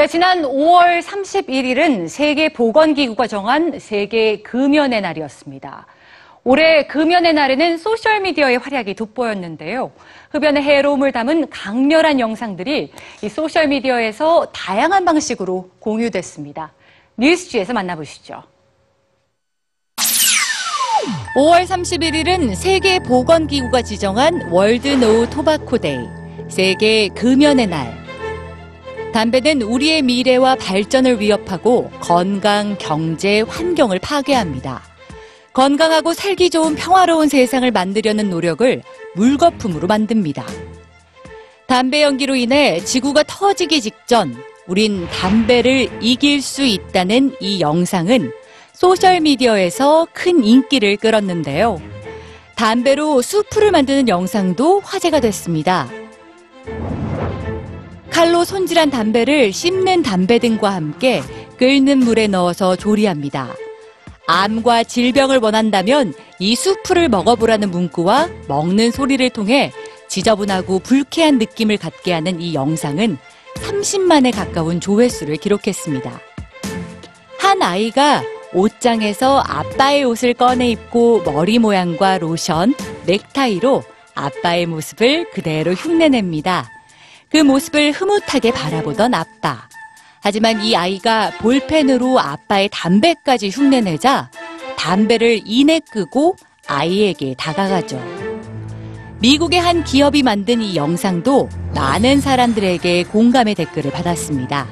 네, 지난 5월 31일은 세계보건기구가 정한 세계 금연의 날이었습니다. 올해 금연의 날에는 소셜미디어의 활약이 돋보였는데요. 흡연의 해로움을 담은 강렬한 영상들이 이 소셜미디어에서 다양한 방식으로 공유됐습니다. 뉴스G에서 만나보시죠. 5월 31일은 세계보건기구가 지정한 World No Tobacco Day, 세계 금연의 날. 담배는 우리의 미래와 발전을 위협하고 건강, 경제, 환경을 파괴합니다. 건강하고 살기 좋은 평화로운 세상을 만들려는 노력을 물거품으로 만듭니다. 담배 연기로 인해 지구가 터지기 직전 우린 담배를 이길 수 있다는 이 영상은 소셜미디어에서 큰 인기를 끌었는데요. 담배로 수프를 만드는 영상도 화제가 됐습니다. 칼로 손질한 담배를 씹는 담배 등과 함께 끓는 물에 넣어서 조리합니다. 암과 질병을 원한다면 이 수프를 먹어보라는 문구와 먹는 소리를 통해 지저분하고 불쾌한 느낌을 갖게 하는 이 영상은 30만에 가까운 조회수를 기록했습니다. 한 아이가 옷장에서 아빠의 옷을 꺼내 입고 머리 모양과 로션, 넥타이로 아빠의 모습을 그대로 흉내냅니다. 그 모습을 흐뭇하게 바라보던 아빠. 하지만 이 아이가 볼펜으로 아빠의 담배까지 흉내내자 담배를 이내 끄고 아이에게 다가가죠. 미국의 한 기업이 만든 이 영상도 많은 사람들에게 공감의 댓글을 받았습니다.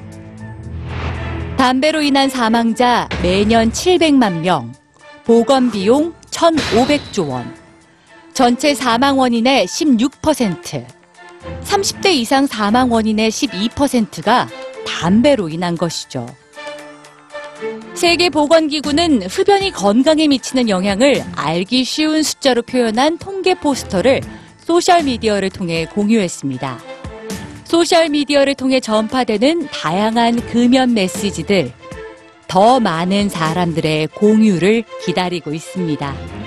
담배로 인한 사망자 매년 700만 명, 보건 비용 1,500조 원, 전체 사망 원인의 16%, 30대 이상 사망 원인의 12%가 담배로 인한 것이죠. 세계보건기구는 흡연이 건강에 미치는 영향을 알기 쉬운 숫자로 표현한 통계 포스터를 소셜미디어를 통해 공유했습니다. 소셜미디어를 통해 전파되는 다양한 금연 메시지들, 더 많은 사람들의 공유를 기다리고 있습니다.